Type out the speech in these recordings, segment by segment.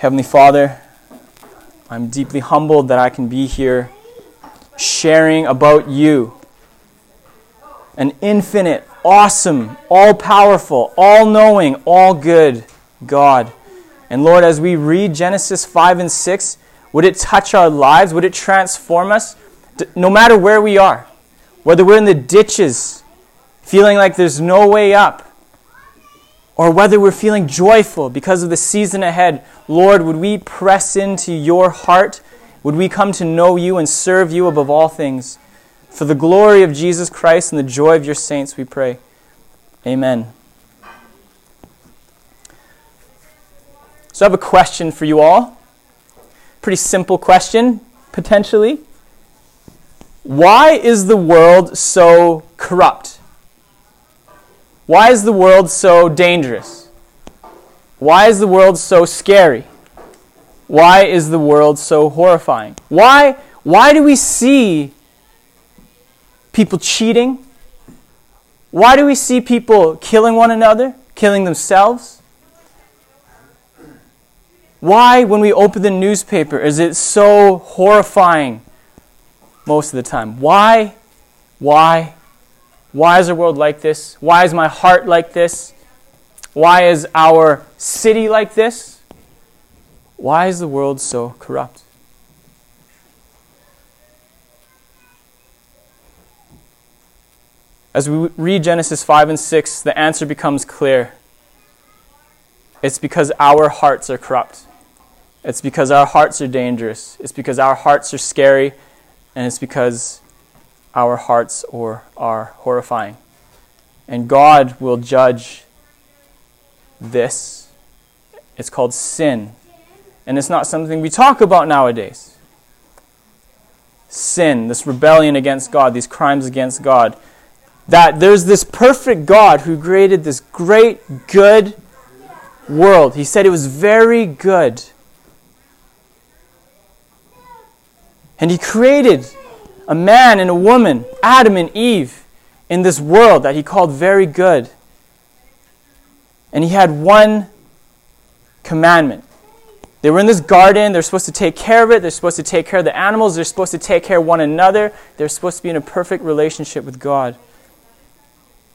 Heavenly Father, I'm deeply humbled that I can be here sharing about you. An infinite, awesome, all powerful, all knowing, all good God. And Lord, as we read Genesis 5 and 6, would it touch our lives? Would it transform us? No matter where we are, whether we're in the ditches, feeling like there's no way up, or whether we're feeling joyful because of the season ahead, Lord, would we press into your heart? Would we come to know you and serve you above all things? For the glory of Jesus Christ and the joy of your saints, we pray. Amen. So I have a question for you all. Pretty simple question, potentially. Why is the world so corrupt? Why is the world so dangerous? Why is the world so scary? Why is the world so horrifying? Why, why do we see people cheating? Why do we see people killing one another, killing themselves? Why, when we open the newspaper, is it so horrifying most of the time? Why? Why? Why is the world like this? Why is my heart like this? Why is our city like this? Why is the world so corrupt? As we read Genesis 5 and 6, the answer becomes clear. It's because our hearts are corrupt. It's because our hearts are dangerous. It's because our hearts are scary. And it's because our hearts or are horrifying. And God will judge this. It's called sin. And it's not something we talk about nowadays. Sin, this rebellion against God, these crimes against God. That there's this perfect God who created this great, good world. He said it was very good. And He created a man and a woman, Adam and Eve, in this world that he called very good. And he had one commandment. They were in this garden. They're supposed to take care of it. They're supposed to take care of the animals. They're supposed to take care of one another. They're supposed to be in a perfect relationship with God.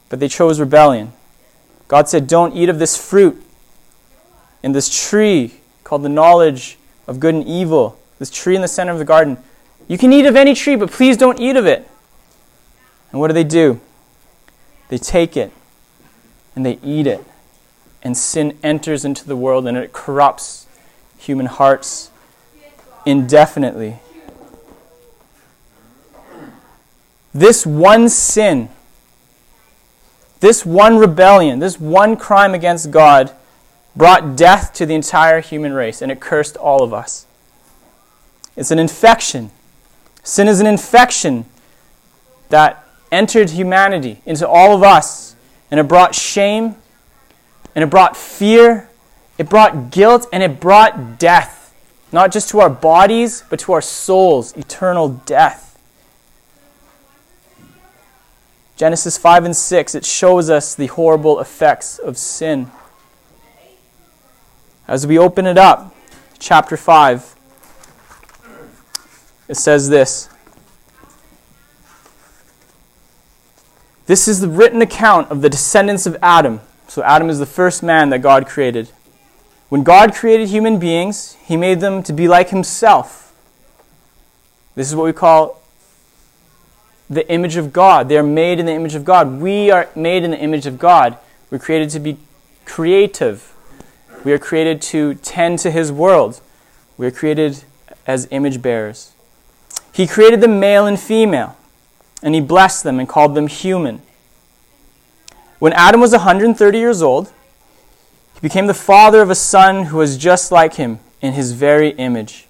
But they chose rebellion. God said, Don't eat of this fruit in this tree called the knowledge of good and evil, this tree in the center of the garden. You can eat of any tree, but please don't eat of it. And what do they do? They take it and they eat it. And sin enters into the world and it corrupts human hearts indefinitely. This one sin, this one rebellion, this one crime against God brought death to the entire human race and it cursed all of us. It's an infection Sin is an infection that entered humanity into all of us, and it brought shame, and it brought fear, it brought guilt, and it brought death. Not just to our bodies, but to our souls, eternal death. Genesis 5 and 6, it shows us the horrible effects of sin. As we open it up, chapter 5, it says this This is the written account of the descendants of Adam. So, Adam is the first man that God created. When God created human beings, he made them to be like himself. This is what we call the image of God. They are made in the image of God. We are made in the image of God. We're created to be creative. We are created to tend to his world. We are created as image bearers. He created them male and female, and he blessed them and called them human. When Adam was 130 years old, he became the father of a son who was just like him in his very image.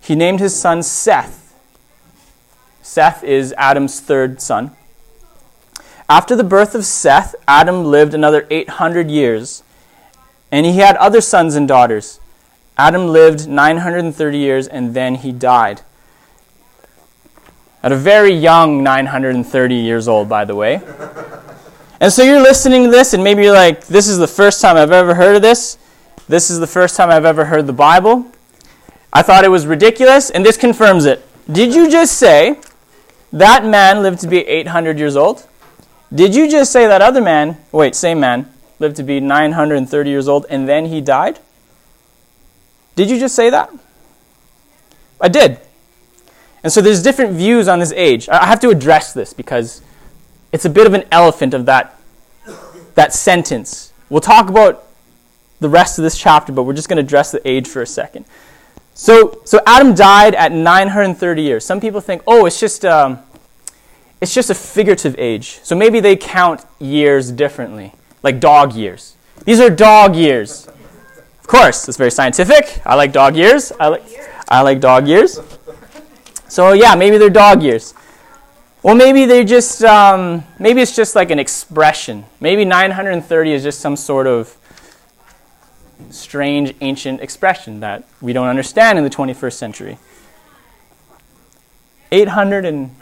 He named his son Seth. Seth is Adam's third son. After the birth of Seth, Adam lived another 800 years, and he had other sons and daughters. Adam lived 930 years, and then he died. At a very young 930 years old, by the way. And so you're listening to this, and maybe you're like, this is the first time I've ever heard of this. This is the first time I've ever heard the Bible. I thought it was ridiculous, and this confirms it. Did you just say that man lived to be 800 years old? Did you just say that other man, wait, same man, lived to be 930 years old and then he died? Did you just say that? I did. And so there's different views on this age. I have to address this because it's a bit of an elephant of that, that sentence. We'll talk about the rest of this chapter, but we're just going to address the age for a second. So, so Adam died at 930 years. Some people think, oh, it's just, um, it's just a figurative age. So maybe they count years differently, like dog years. These are dog years. Of course, it's very scientific. I like dog years. I like, I like dog years. So yeah, maybe they're dog years. Well, maybe they just, um, maybe it's just like an expression. Maybe 930 is just some sort of strange ancient expression that we don't understand in the 21st century. 800 and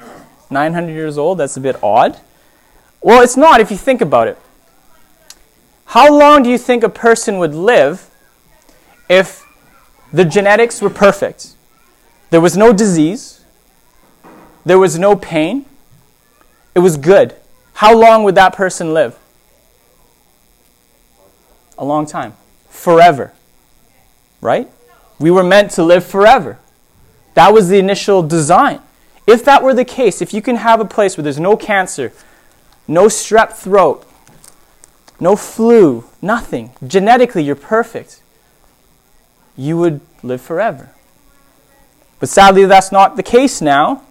900 years old, that's a bit odd. Well, it's not if you think about it. How long do you think a person would live if the genetics were perfect? There was no disease, there was no pain, it was good. How long would that person live? A long time. Forever. Right? We were meant to live forever. That was the initial design. If that were the case, if you can have a place where there's no cancer, no strep throat, no flu, nothing, genetically you're perfect, you would live forever. But sadly, that's not the case now.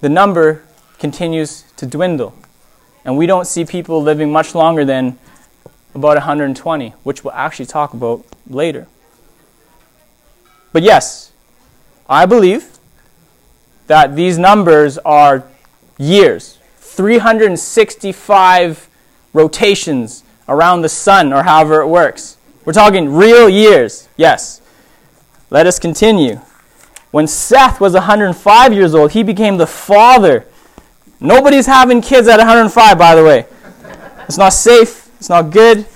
The number continues to dwindle. And we don't see people living much longer than about 120, which we'll actually talk about later. But yes, I believe that these numbers are years 365 rotations around the sun, or however it works. We're talking real years, yes. Let us continue. When Seth was 105 years old, he became the father. Nobody's having kids at 105, by the way. It's not safe, it's not good.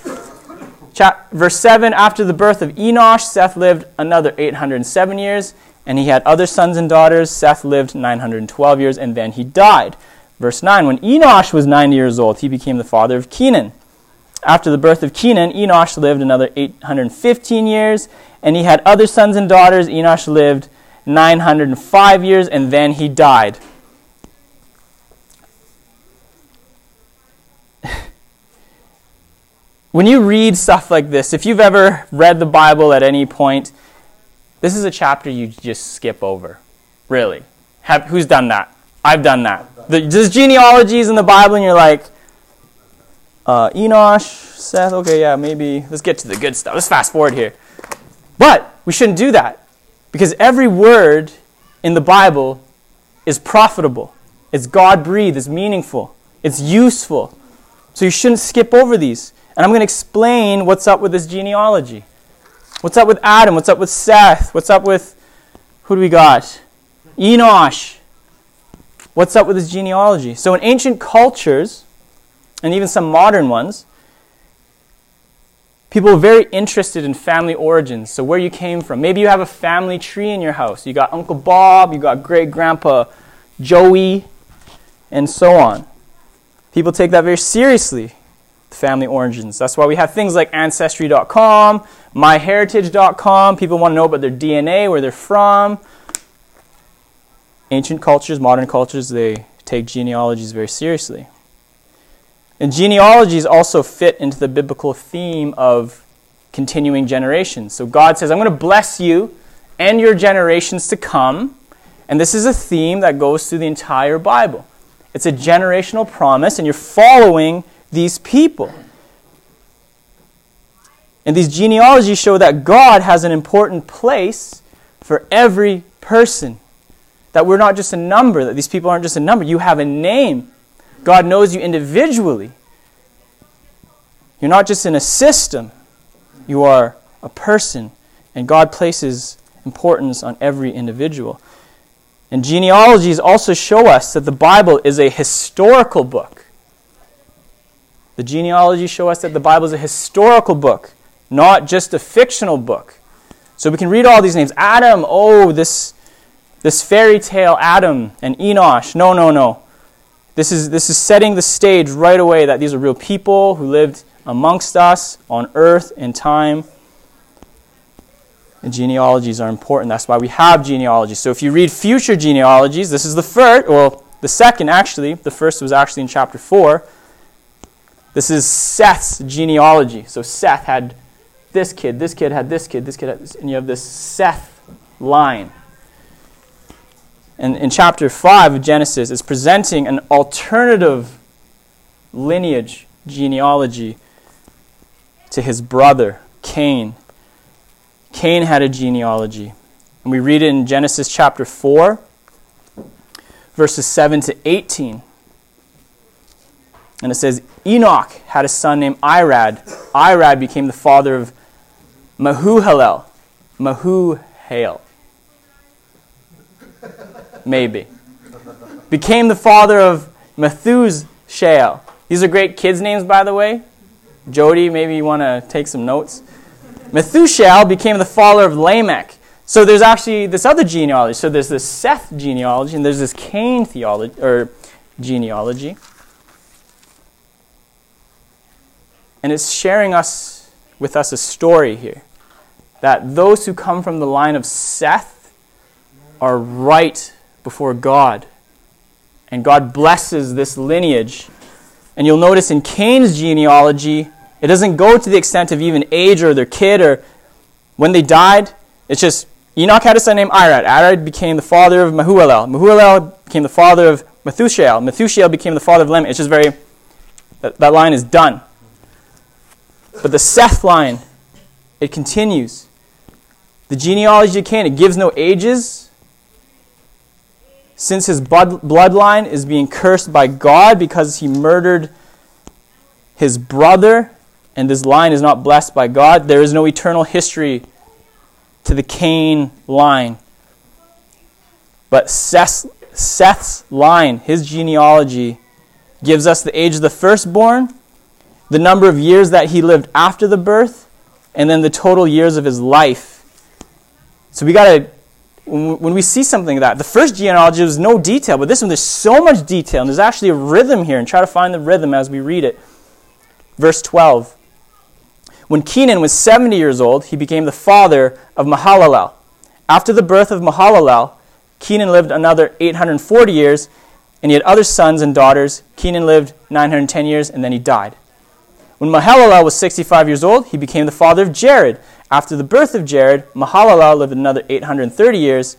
verse 7 After the birth of Enosh, Seth lived another 807 years, and he had other sons and daughters. Seth lived 912 years, and then he died. Verse 9 When Enosh was 90 years old, he became the father of Kenan. After the birth of Kenan, Enosh lived another 815 years, and he had other sons and daughters. Enosh lived 905 years, and then he died. when you read stuff like this, if you've ever read the Bible at any point, this is a chapter you just skip over. Really. Have, who's done that? I've done that. The, there's genealogies in the Bible, and you're like, uh, Enosh, Seth, okay, yeah, maybe. Let's get to the good stuff. Let's fast forward here. But we shouldn't do that. Because every word in the Bible is profitable, it's God breathed, it's meaningful, it's useful. So you shouldn't skip over these. And I'm going to explain what's up with this genealogy. What's up with Adam? What's up with Seth? What's up with, who do we got? Enosh. What's up with this genealogy? So in ancient cultures, and even some modern ones, People are very interested in family origins, so where you came from. Maybe you have a family tree in your house. You got Uncle Bob, you got great grandpa Joey, and so on. People take that very seriously, family origins. That's why we have things like Ancestry.com, MyHeritage.com. People want to know about their DNA, where they're from. Ancient cultures, modern cultures, they take genealogies very seriously. And genealogies also fit into the biblical theme of continuing generations. So God says, I'm going to bless you and your generations to come. And this is a theme that goes through the entire Bible. It's a generational promise, and you're following these people. And these genealogies show that God has an important place for every person. That we're not just a number, that these people aren't just a number. You have a name God knows you individually. You're not just in a system, you are a person. And God places importance on every individual. And genealogies also show us that the Bible is a historical book. The genealogies show us that the Bible is a historical book, not just a fictional book. So we can read all these names. Adam, oh, this, this fairy tale Adam and Enosh. No, no, no. This is, this is setting the stage right away that these are real people who lived amongst us on earth in time. And genealogies are important. That's why we have genealogies. So if you read future genealogies, this is the first, well, the second actually. The first was actually in chapter 4. This is Seth's genealogy. So Seth had this kid, this kid had this kid, this kid had this, and you have this Seth line. And in chapter 5 of Genesis, it's presenting an alternative lineage, genealogy to his brother, Cain. Cain had a genealogy. And we read it in Genesis chapter 4, verses 7 to 18. And it says, Enoch had a son named Irad. Irad became the father of Mahuhalel. Mahuhale. Maybe. Became the father of Methuselah. These are great kids' names, by the way. Jody, maybe you want to take some notes. Methuselah became the father of Lamech. So there's actually this other genealogy. So there's this Seth genealogy, and there's this Cain theology or genealogy. And it's sharing us with us a story here that those who come from the line of Seth are right before God. And God blesses this lineage. And you'll notice in Cain's genealogy, it doesn't go to the extent of even age or their kid or when they died. It's just Enoch had a son named Irad. Irad became the father of Mahulalel. Mahulalel became the father of Methuselah. Methuselah became the father of Lamech. It's just very, that, that line is done. But the Seth line, it continues. The genealogy of Cain, it gives no ages. Since his blood, bloodline is being cursed by God because he murdered his brother, and this line is not blessed by God, there is no eternal history to the Cain line. But Seth's, Seth's line, his genealogy, gives us the age of the firstborn the number of years that he lived after the birth, and then the total years of his life. So we got to, when we see something like that, the first genealogy was no detail, but this one there's so much detail, and there's actually a rhythm here, and try to find the rhythm as we read it. Verse 12. When Kenan was 70 years old, he became the father of Mahalalel. After the birth of Mahalalel, Kenan lived another 840 years, and he had other sons and daughters. Kenan lived 910 years, and then he died. When Mahalalel was 65 years old, he became the father of Jared. After the birth of Jared, Mahalalel lived another 830 years,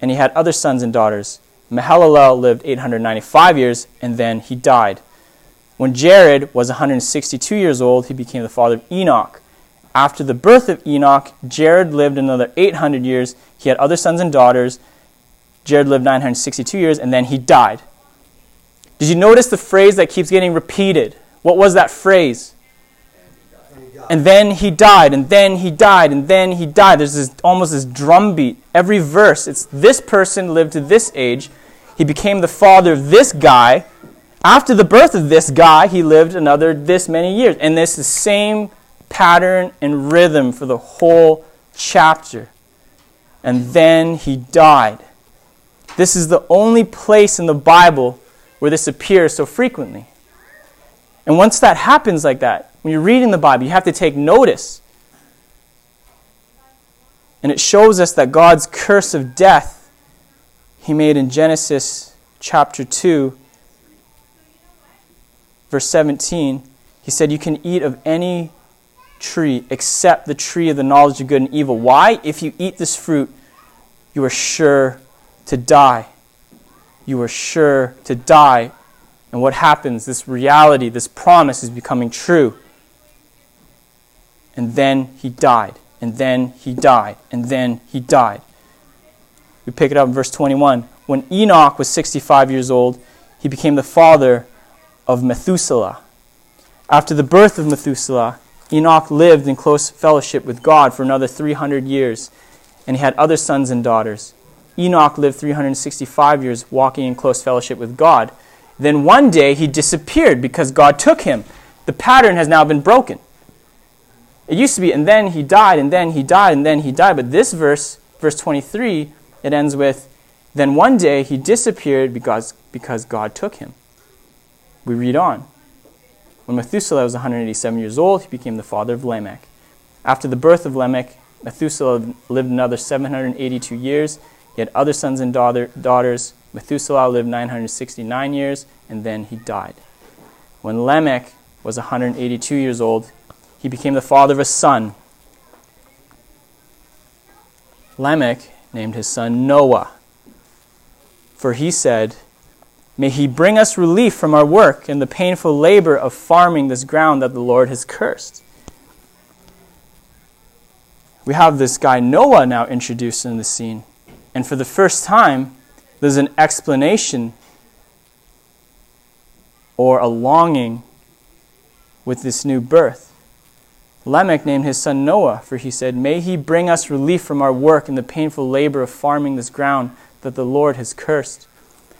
and he had other sons and daughters. Mahalalel lived 895 years, and then he died. When Jared was 162 years old, he became the father of Enoch. After the birth of Enoch, Jared lived another 800 years. He had other sons and daughters. Jared lived 962 years, and then he died. Did you notice the phrase that keeps getting repeated? What was that phrase? And then he died, and then he died, and then he died. There's this, almost this drumbeat. Every verse, it's this person lived to this age. He became the father of this guy. After the birth of this guy, he lived another this many years. And this the same pattern and rhythm for the whole chapter. And then he died. This is the only place in the Bible where this appears so frequently. And once that happens like that, when you're reading the Bible, you have to take notice. And it shows us that God's curse of death, He made in Genesis chapter 2, verse 17. He said, You can eat of any tree except the tree of the knowledge of good and evil. Why? If you eat this fruit, you are sure to die. You are sure to die and what happens? This reality, this promise is becoming true. And then he died. And then he died. And then he died. We pick it up in verse 21. When Enoch was 65 years old, he became the father of Methuselah. After the birth of Methuselah, Enoch lived in close fellowship with God for another 300 years, and he had other sons and daughters. Enoch lived 365 years walking in close fellowship with God. Then one day he disappeared because God took him. the pattern has now been broken. It used to be, and then he died, and then he died, and then he died. But this verse, verse 23, it ends with, Then one day he disappeared because, because God took him. We read on. When Methuselah was 187 years old, he became the father of Lamech. After the birth of Lamech, Methuselah lived another 782 years. He had other sons and daughter, daughters. Methuselah lived 969 years, and then he died. When Lamech was 182 years old, he became the father of a son. Lamech named his son Noah, for he said, May he bring us relief from our work and the painful labor of farming this ground that the Lord has cursed. We have this guy Noah now introduced in the scene. And for the first time, there's an explanation or a longing with this new birth. Lamech named his son Noah, for he said, May he bring us relief from our work and the painful labor of farming this ground that the Lord has cursed.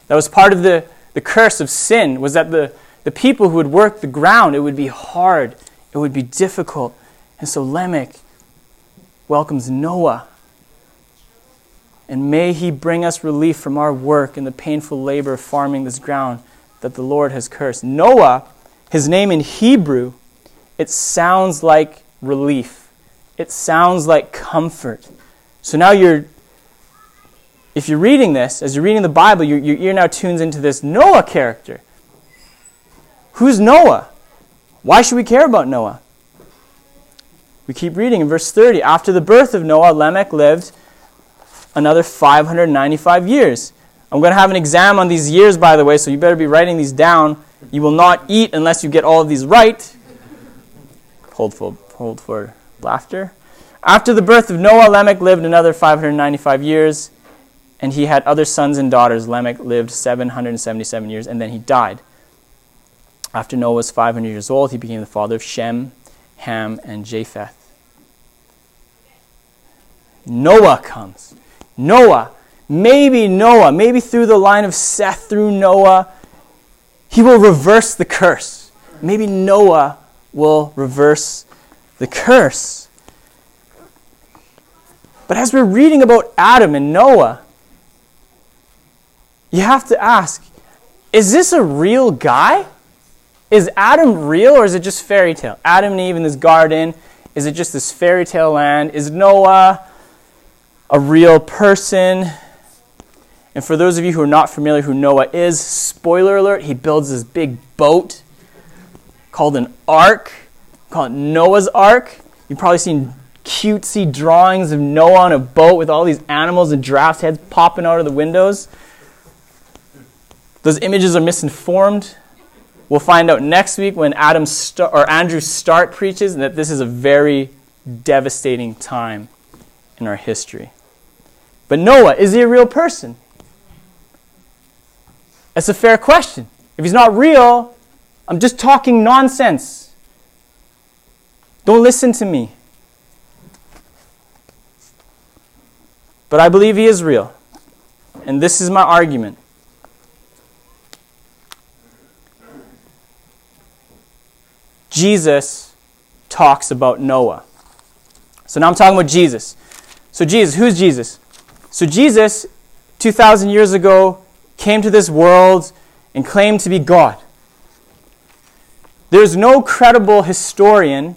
That was part of the, the curse of sin, was that the, the people who would work the ground, it would be hard, it would be difficult. And so Lamech welcomes Noah. And may he bring us relief from our work and the painful labor of farming this ground that the Lord has cursed. Noah, his name in Hebrew, it sounds like relief. It sounds like comfort. So now you're if you're reading this, as you're reading the Bible, your, your ear now tunes into this Noah character. Who's Noah? Why should we care about Noah? We keep reading in verse 30. After the birth of Noah, Lamech lived another 595 years. I'm going to have an exam on these years, by the way, so you better be writing these down. You will not eat unless you get all of these right. Hold for, hold for laughter. After the birth of Noah, Lamech lived another 595 years and he had other sons and daughters. Lamech lived 777 years, and then he died. After Noah was 500 years old, he became the father of Shem, Ham, and Japheth. Noah comes. Noah, maybe Noah, maybe through the line of Seth, through Noah, he will reverse the curse. Maybe Noah will reverse the curse. But as we're reading about Adam and Noah, you have to ask is this a real guy? Is Adam real or is it just fairy tale? Adam and Eve in this garden, is it just this fairy tale land? Is Noah a real person? And for those of you who are not familiar who Noah is, spoiler alert, he builds this big boat called an ark, called Noah's Ark. You've probably seen cutesy drawings of Noah on a boat with all these animals and giraffes' heads popping out of the windows. Those images are misinformed. We'll find out next week when Adam Star- or Andrew Stark preaches that this is a very devastating time in our history. But Noah, is he a real person? That's a fair question. If he's not real, I'm just talking nonsense. Don't listen to me. But I believe he is real. And this is my argument. Jesus talks about Noah. So now I'm talking about Jesus. So, Jesus, who's Jesus? So, Jesus, 2,000 years ago, came to this world and claimed to be God. There's no credible historian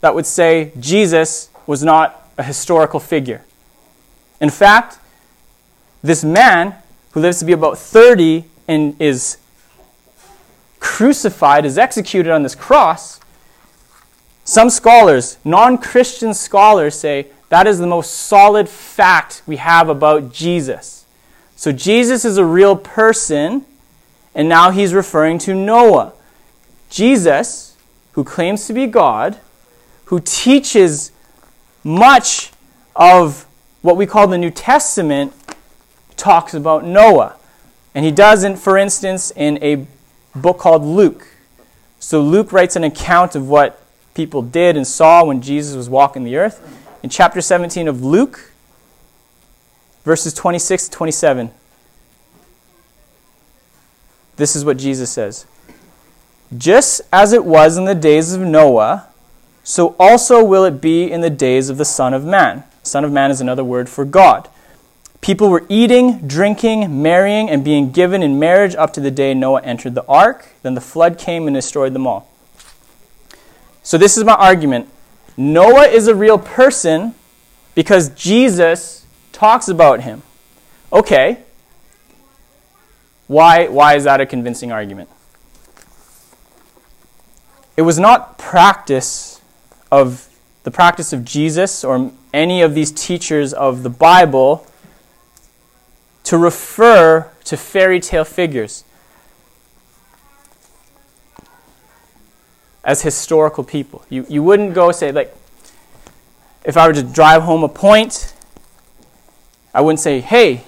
that would say Jesus was not a historical figure. In fact, this man who lives to be about 30 and is crucified, is executed on this cross, some scholars, non Christian scholars, say that is the most solid fact we have about Jesus. So Jesus is a real person, and now he's referring to Noah. Jesus, who claims to be God, who teaches much of what we call the New Testament, talks about Noah. And he doesn't, for instance, in a book called Luke. So Luke writes an account of what people did and saw when Jesus was walking the earth. In chapter 17 of Luke, verses 26 to 27, this is what Jesus says. Just as it was in the days of Noah, so also will it be in the days of the Son of Man. Son of Man is another word for God. People were eating, drinking, marrying, and being given in marriage up to the day Noah entered the ark. Then the flood came and destroyed them all. So, this is my argument. Noah is a real person because Jesus talks about him. Okay. Why, why is that a convincing argument? It was not practice of the practice of Jesus or any of these teachers of the Bible to refer to fairy tale figures as historical people. You, you wouldn't go say, like, if I were to drive home a point, I wouldn't say, hey,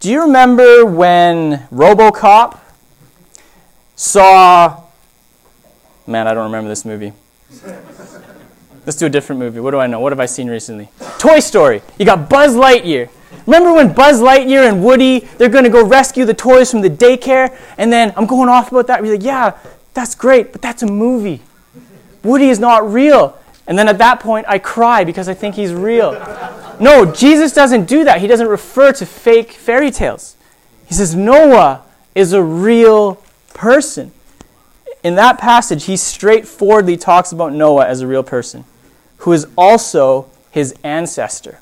do you remember when Robocop saw. Man, I don't remember this movie. Let's do a different movie. What do I know? What have I seen recently? Toy Story. You got Buzz Lightyear. Remember when Buzz Lightyear and Woody, they're going to go rescue the toys from the daycare? And then I'm going off about that. We're like, yeah, that's great, but that's a movie. Woody is not real. And then at that point, I cry because I think he's real. No, Jesus doesn't do that. He doesn't refer to fake fairy tales. He says Noah is a real person. In that passage, he straightforwardly talks about Noah as a real person who is also his ancestor.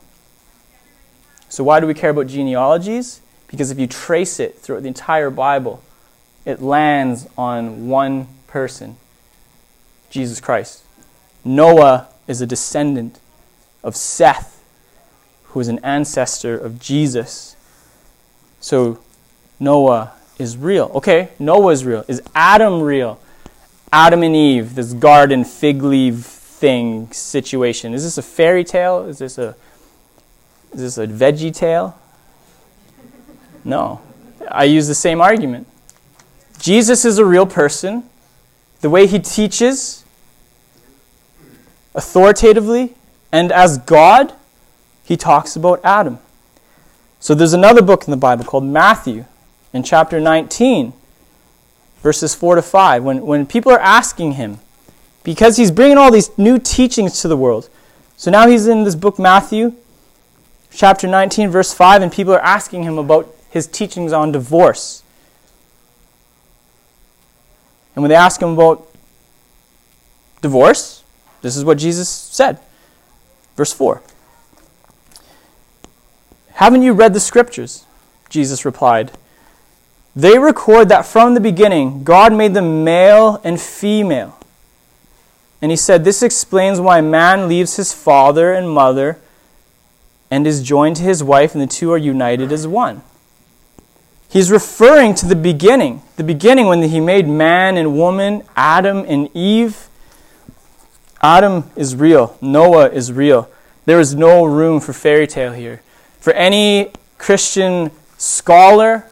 So, why do we care about genealogies? Because if you trace it throughout the entire Bible, it lands on one person Jesus Christ. Noah is a descendant of Seth, who is an ancestor of Jesus. So, Noah is real. Okay, Noah is real. Is Adam real? Adam and Eve, this garden fig leaf thing situation. Is this a fairy tale? Is this a is this a veggie tale? No. I use the same argument. Jesus is a real person. The way he teaches, authoritatively, and as God, he talks about Adam. So there's another book in the Bible called Matthew in chapter 19, verses 4 to 5, when, when people are asking him, because he's bringing all these new teachings to the world. So now he's in this book, Matthew, chapter 19, verse 5, and people are asking him about his teachings on divorce. And when they ask him about divorce, this is what Jesus said. Verse 4. Haven't you read the scriptures? Jesus replied. They record that from the beginning, God made them male and female. And he said, This explains why man leaves his father and mother and is joined to his wife, and the two are united as one. He's referring to the beginning, the beginning when he made man and woman, Adam and Eve. Adam is real, Noah is real. There is no room for fairy tale here. For any Christian scholar,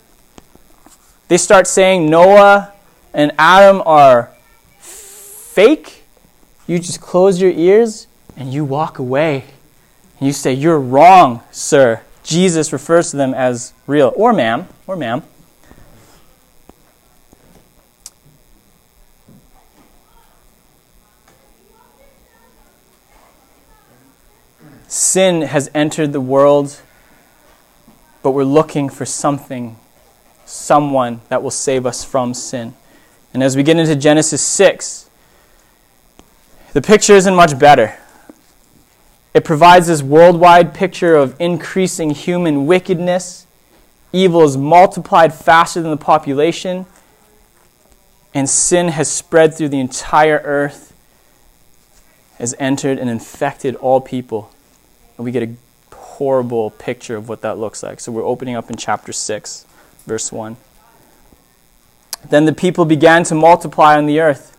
they start saying Noah and Adam are fake. You just close your ears and you walk away. And you say, You're wrong, sir. Jesus refers to them as real. Or ma'am, or ma'am. Sin has entered the world, but we're looking for something, someone that will save us from sin. And as we get into Genesis 6, the picture isn't much better. It provides this worldwide picture of increasing human wickedness. Evil is multiplied faster than the population, and sin has spread through the entire earth, has entered and infected all people. And we get a horrible picture of what that looks like. So we're opening up in chapter 6, verse 1. Then the people began to multiply on the earth,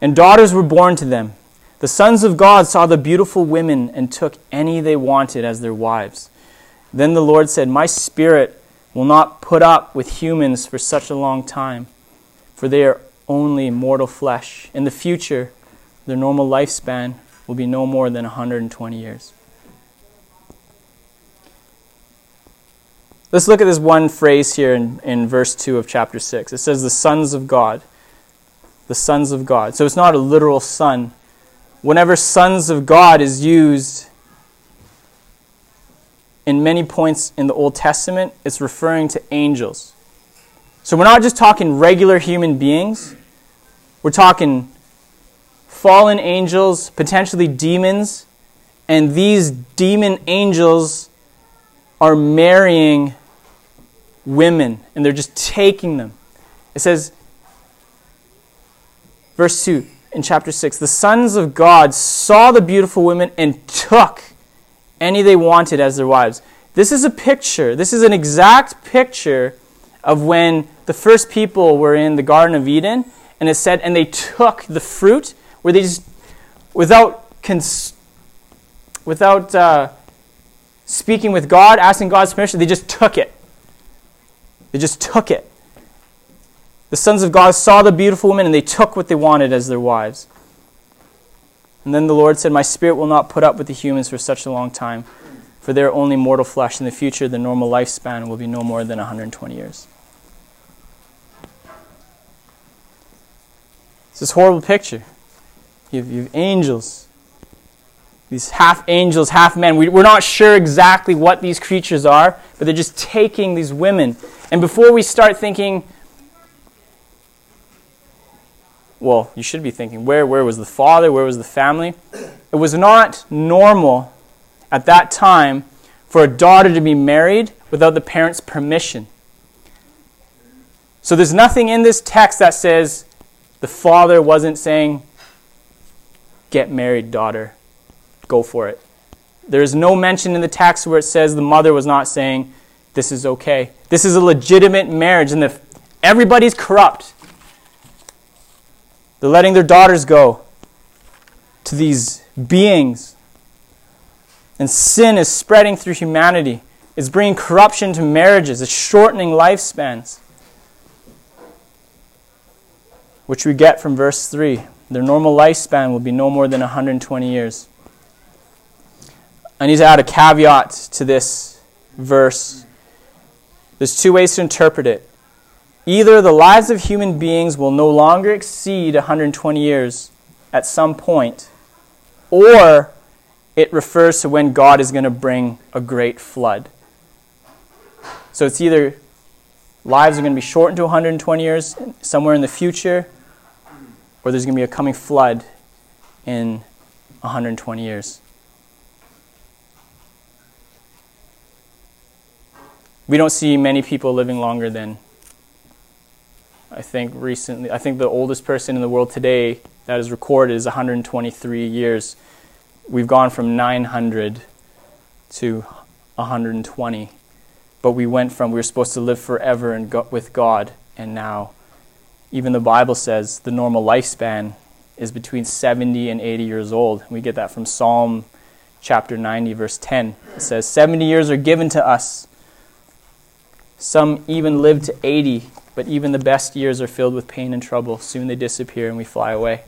and daughters were born to them. The sons of God saw the beautiful women and took any they wanted as their wives. Then the Lord said, My spirit will not put up with humans for such a long time, for they are only mortal flesh. In the future, their normal lifespan will be no more than 120 years. Let's look at this one phrase here in, in verse 2 of chapter 6. It says, The sons of God. the sons of God. So it's not a literal son. Whenever sons of God is used in many points in the Old Testament, it's referring to angels. So we're not just talking regular human beings, we're talking fallen angels, potentially demons, and these demon angels are marrying women and they're just taking them. It says, verse 2 in chapter 6 the sons of God saw the beautiful women and took any they wanted as their wives. This is a picture, this is an exact picture of when the first people were in the Garden of Eden, and it said, and they took the fruit, where they just, without, cons- without uh, speaking with God, asking God's permission, they just took it. They just took it. The sons of God saw the beautiful women, and they took what they wanted as their wives. And then the Lord said, My spirit will not put up with the humans for such a long time, for they are only mortal flesh. In the future, the normal lifespan will be no more than 120 years. It's this horrible picture. You have, you have angels, these half angels, half men. We, we're not sure exactly what these creatures are, but they're just taking these women. And before we start thinking, well, you should be thinking, where, where was the father? Where was the family? It was not normal at that time for a daughter to be married without the parents' permission. So there's nothing in this text that says, the father wasn't saying, Get married, daughter. Go for it. There is no mention in the text where it says the mother was not saying, This is okay. This is a legitimate marriage, and the, everybody's corrupt. They're letting their daughters go to these beings. And sin is spreading through humanity. It's bringing corruption to marriages. It's shortening lifespans which we get from verse 3. Their normal lifespan will be no more than 120 years. I need to add a caveat to this verse. There's two ways to interpret it. Either the lives of human beings will no longer exceed 120 years at some point, or it refers to when God is going to bring a great flood. So it's either lives are going to be shortened to 120 years somewhere in the future, or there's going to be a coming flood in 120 years. We don't see many people living longer than, I think, recently. I think the oldest person in the world today that is recorded is 123 years. We've gone from 900 to 120. But we went from, we were supposed to live forever and go, with God, and now even the Bible says the normal lifespan is between 70 and 80 years old. We get that from Psalm chapter 90, verse 10. It says, 70 years are given to us. Some even live to 80, but even the best years are filled with pain and trouble. Soon they disappear and we fly away.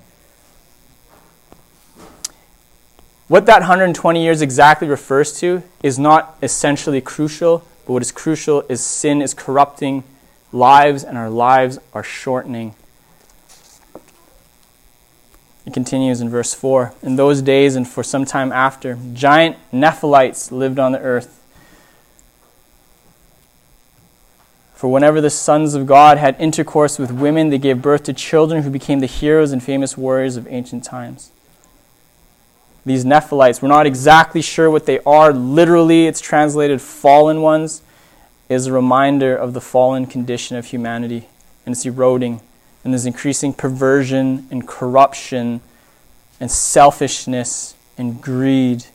What that 120 years exactly refers to is not essentially crucial, but what is crucial is sin is corrupting lives and our lives are shortening. It continues in verse 4 In those days and for some time after, giant Nephilites lived on the earth. For whenever the sons of God had intercourse with women, they gave birth to children who became the heroes and famous warriors of ancient times. These Nephilites, we're not exactly sure what they are. Literally, it's translated fallen ones is a reminder of the fallen condition of humanity, and it's eroding, and there's increasing perversion and corruption and selfishness and greed.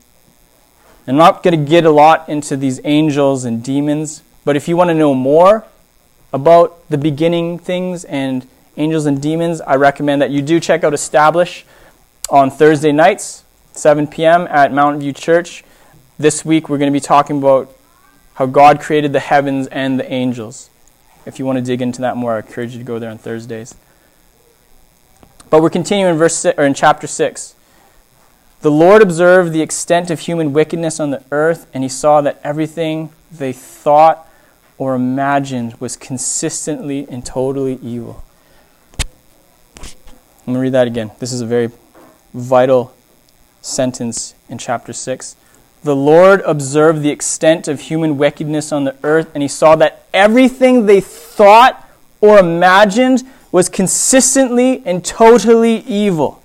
I'm not going to get a lot into these angels and demons, but if you want to know more about the beginning things and angels and demons, I recommend that you do check out Establish on Thursday nights, 7 p.m. at Mountain View Church. This week we're going to be talking about how God created the heavens and the angels. If you want to dig into that more, I encourage you to go there on Thursdays. But we're continuing in verse six, or in chapter 6. The Lord observed the extent of human wickedness on the earth, and he saw that everything they thought or imagined was consistently and totally evil. Let me read that again. This is a very vital sentence in chapter 6. The Lord observed the extent of human wickedness on the earth, and he saw that everything they thought or imagined was consistently and totally evil.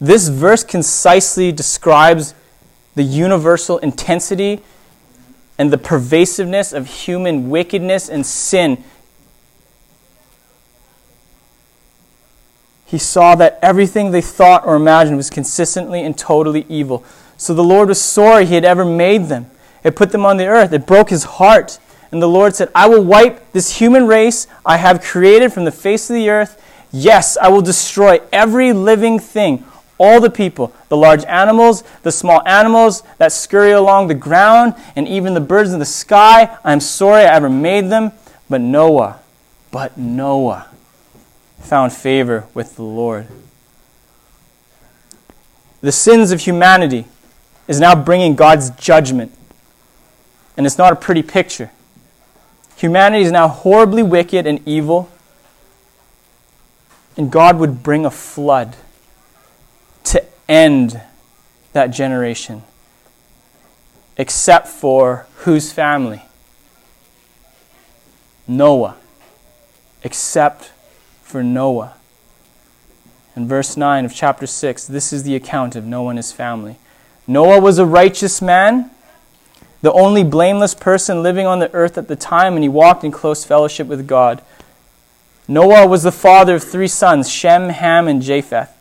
This verse concisely describes the universal intensity and the pervasiveness of human wickedness and sin. He saw that everything they thought or imagined was consistently and totally evil. So the Lord was sorry he had ever made them. It put them on the earth. It broke his heart. And the Lord said, I will wipe this human race I have created from the face of the earth. Yes, I will destroy every living thing all the people, the large animals, the small animals that scurry along the ground, and even the birds in the sky. I am sorry I ever made them. But Noah, but Noah found favor with the Lord. The sins of humanity is now bringing God's judgment. And it's not a pretty picture. Humanity is now horribly wicked and evil. And God would bring a flood end that generation, except for whose family? Noah. Except for Noah. In verse 9 of chapter 6, this is the account of Noah and his family. Noah was a righteous man, the only blameless person living on the earth at the time, and he walked in close fellowship with God. Noah was the father of three sons, Shem, Ham, and Japheth.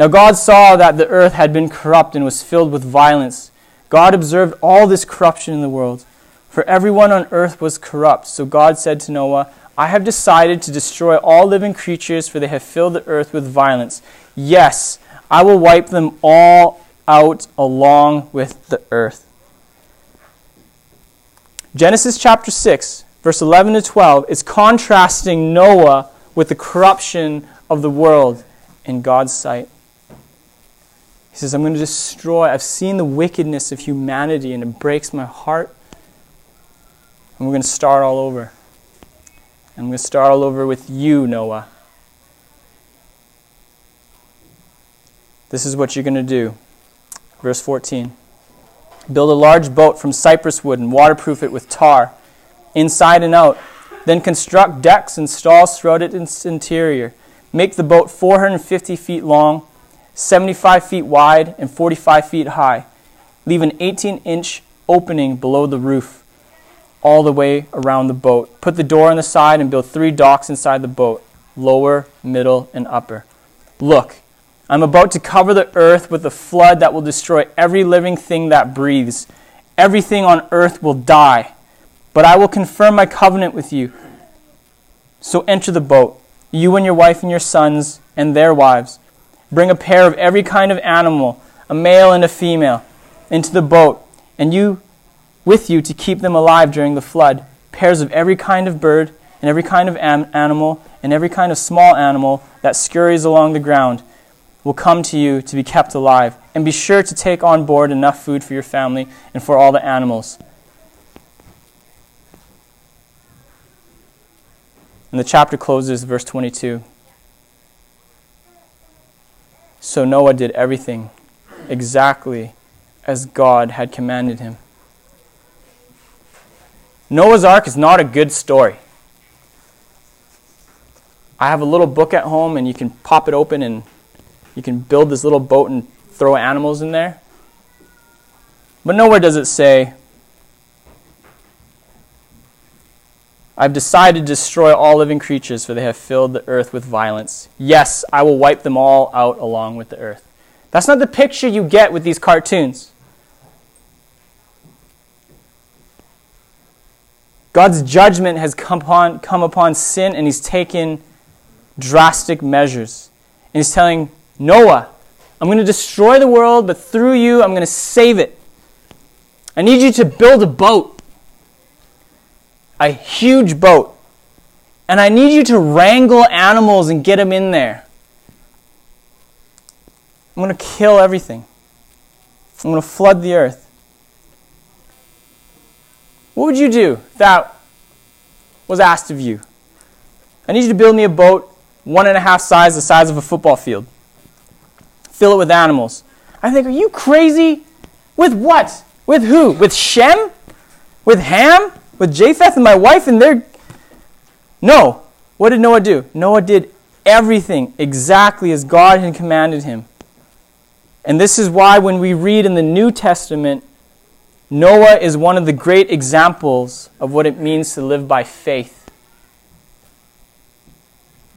Now God saw that the earth had been corrupt and was filled with violence. God observed all this corruption in the world, for everyone on earth was corrupt. So God said to Noah, I have decided to destroy all living creatures, for they have filled the earth with violence. Yes, I will wipe them all out along with the earth. Genesis chapter 6, verse 11 to 12, is contrasting Noah with the corruption of the world in God's sight. He says, I'm going to destroy. I've seen the wickedness of humanity and it breaks my heart. And we're going to start all over. And I'm going to start all over with you, Noah. This is what you're going to do. Verse 14 Build a large boat from cypress wood and waterproof it with tar, inside and out. Then construct decks and stalls throughout its interior. Make the boat 450 feet long 75 feet wide and 45 feet high. Leave an 18 inch opening below the roof all the way around the boat. Put the door on the side and build three docks inside the boat lower, middle, and upper. Look, I'm about to cover the earth with a flood that will destroy every living thing that breathes. Everything on earth will die. But I will confirm my covenant with you. So enter the boat, you and your wife and your sons and their wives Bring a pair of every kind of animal, a male and a female, into the boat, and you with you to keep them alive during the flood. Pairs of every kind of bird, and every kind of am- animal, and every kind of small animal that scurries along the ground will come to you to be kept alive. And be sure to take on board enough food for your family and for all the animals. And the chapter closes, verse 22. So Noah did everything exactly as God had commanded him. Noah's Ark is not a good story. I have a little book at home, and you can pop it open and you can build this little boat and throw animals in there. But nowhere does it say, I've decided to destroy all living creatures, for they have filled the earth with violence. Yes, I will wipe them all out along with the earth. That's not the picture you get with these cartoons. God's judgment has come upon, come upon sin, and He's taken drastic measures. And He's telling Noah, I'm going to destroy the world, but through you, I'm going to save it. I need you to build a boat a huge boat. And I need you to wrangle animals and get them in there. I'm going to kill everything. I'm going to flood the earth. What would you do that was asked of you. I need you to build me a boat one and a half size the size of a football field. Fill it with animals. I think, are you crazy? With what? With who? With Shem? With Ham? With Japheth and my wife and their. No. What did Noah do? Noah did everything exactly as God had commanded him. And this is why when we read in the New Testament, Noah is one of the great examples of what it means to live by faith.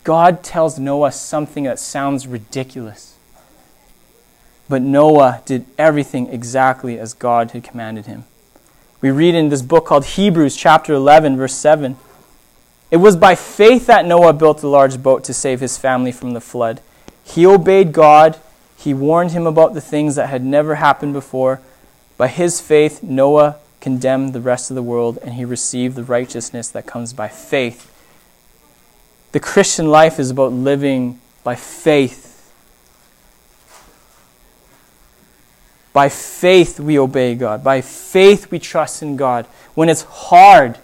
God tells Noah something that sounds ridiculous. But Noah did everything exactly as God had commanded him. We read in this book called Hebrews, chapter 11, verse 7. It was by faith that Noah built the large boat to save his family from the flood. He obeyed God, he warned him about the things that had never happened before. By his faith, Noah condemned the rest of the world, and he received the righteousness that comes by faith. The Christian life is about living by faith. By faith, we obey God. By faith, we trust in God. When it's hard,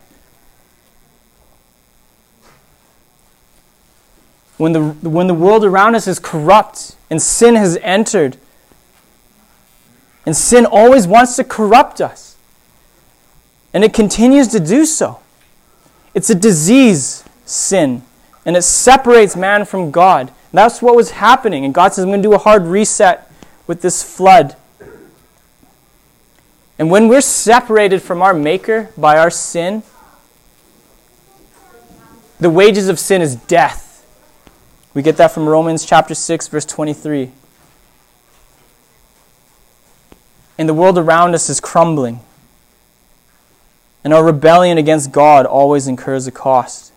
when the, when the world around us is corrupt and sin has entered, and sin always wants to corrupt us, and it continues to do so. It's a disease, sin, and it separates man from God. that's what was happening. And God says, I'm going to do a hard reset with this flood. And when we're separated from our Maker by our sin, the wages of sin is death. We get that from Romans chapter 6 verse 23. And the world around us is crumbling. And our rebellion against God always incurs a cost.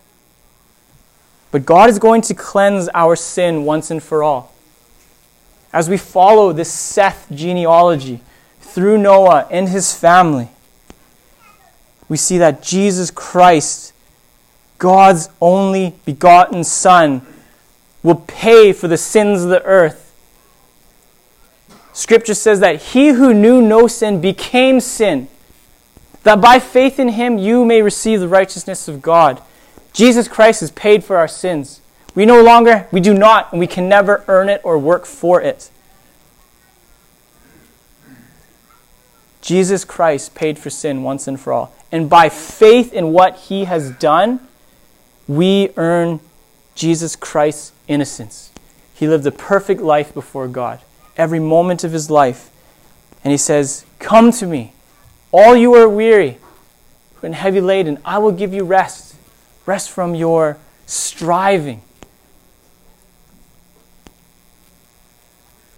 But God is going to cleanse our sin once and for all. As we follow this Seth genealogy through Noah and his family, we see that Jesus Christ, God's only begotten Son, will pay for the sins of the earth. Scripture says that he who knew no sin became sin, that by faith in him you may receive the righteousness of God. Jesus Christ has paid for our sins. We no longer, we do not, and we can never earn it or work for it. Jesus Christ paid for sin once and for all. And by faith in what he has done, we earn Jesus Christ's innocence. He lived a perfect life before God, every moment of his life. And he says, Come to me, all you are weary and heavy laden, I will give you rest. Rest from your striving.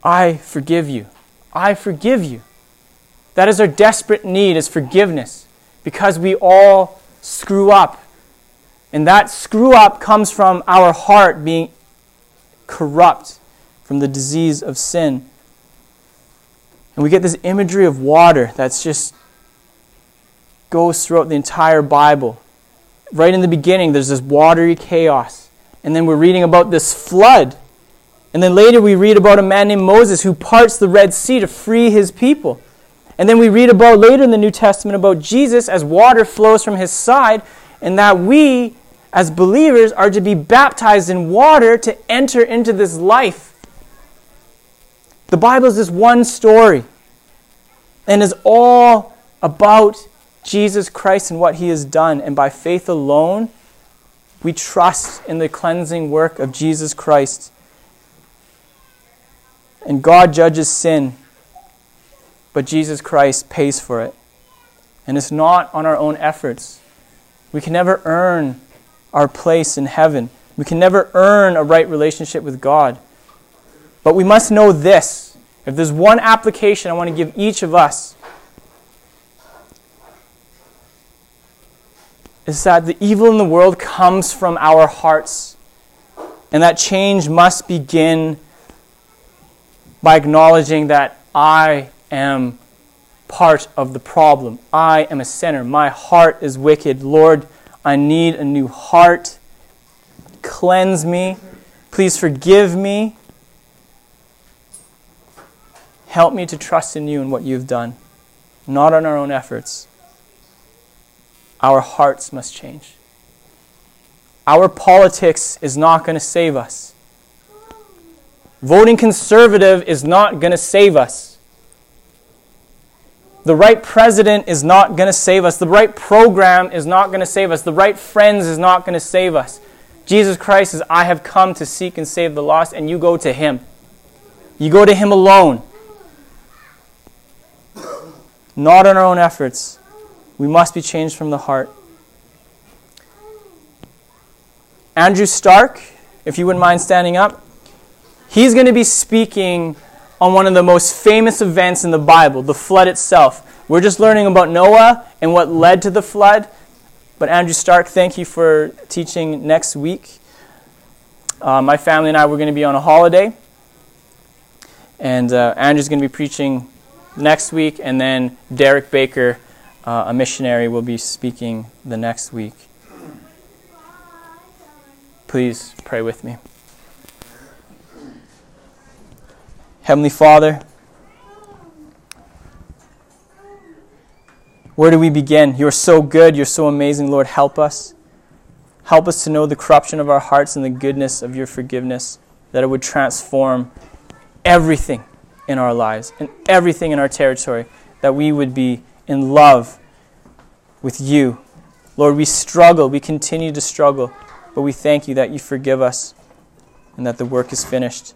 I forgive you. I forgive you. That is our desperate need is forgiveness because we all screw up and that screw up comes from our heart being corrupt from the disease of sin. And we get this imagery of water that's just goes throughout the entire Bible. Right in the beginning, there's this watery chaos. And then we're reading about this flood. And then later we read about a man named Moses who parts the Red Sea to free his people. And then we read about later in the New Testament about Jesus as water flows from his side and that we as believers, are to be baptized in water to enter into this life. The Bible is this one story and is all about Jesus Christ and what he has done. And by faith alone, we trust in the cleansing work of Jesus Christ. And God judges sin, but Jesus Christ pays for it. And it's not on our own efforts. We can never earn our place in heaven. We can never earn a right relationship with God. But we must know this. If there's one application I want to give each of us, is that the evil in the world comes from our hearts. And that change must begin by acknowledging that I am part of the problem. I am a sinner. My heart is wicked. Lord, I need a new heart. Cleanse me. Please forgive me. Help me to trust in you and what you've done, not on our own efforts. Our hearts must change. Our politics is not going to save us. Voting conservative is not going to save us. The right president is not going to save us. The right program is not going to save us. The right friends is not going to save us. Jesus Christ says, I have come to seek and save the lost, and you go to Him. You go to Him alone. Not on our own efforts. We must be changed from the heart. Andrew Stark, if you wouldn't mind standing up, he's going to be speaking on one of the most famous events in the Bible, the flood itself. We're just learning about Noah and what led to the flood. But Andrew Stark, thank you for teaching next week. Uh, my family and I were going to be on a holiday. And uh, Andrew's going to be preaching next week, and then Derek Baker, uh, a missionary, will be speaking the next week. Please pray with me. Heavenly Father, where do we begin? You're so good. You're so amazing. Lord, help us. Help us to know the corruption of our hearts and the goodness of your forgiveness, that it would transform everything in our lives and everything in our territory, that we would be in love with you. Lord, we struggle. We continue to struggle. But we thank you that you forgive us and that the work is finished.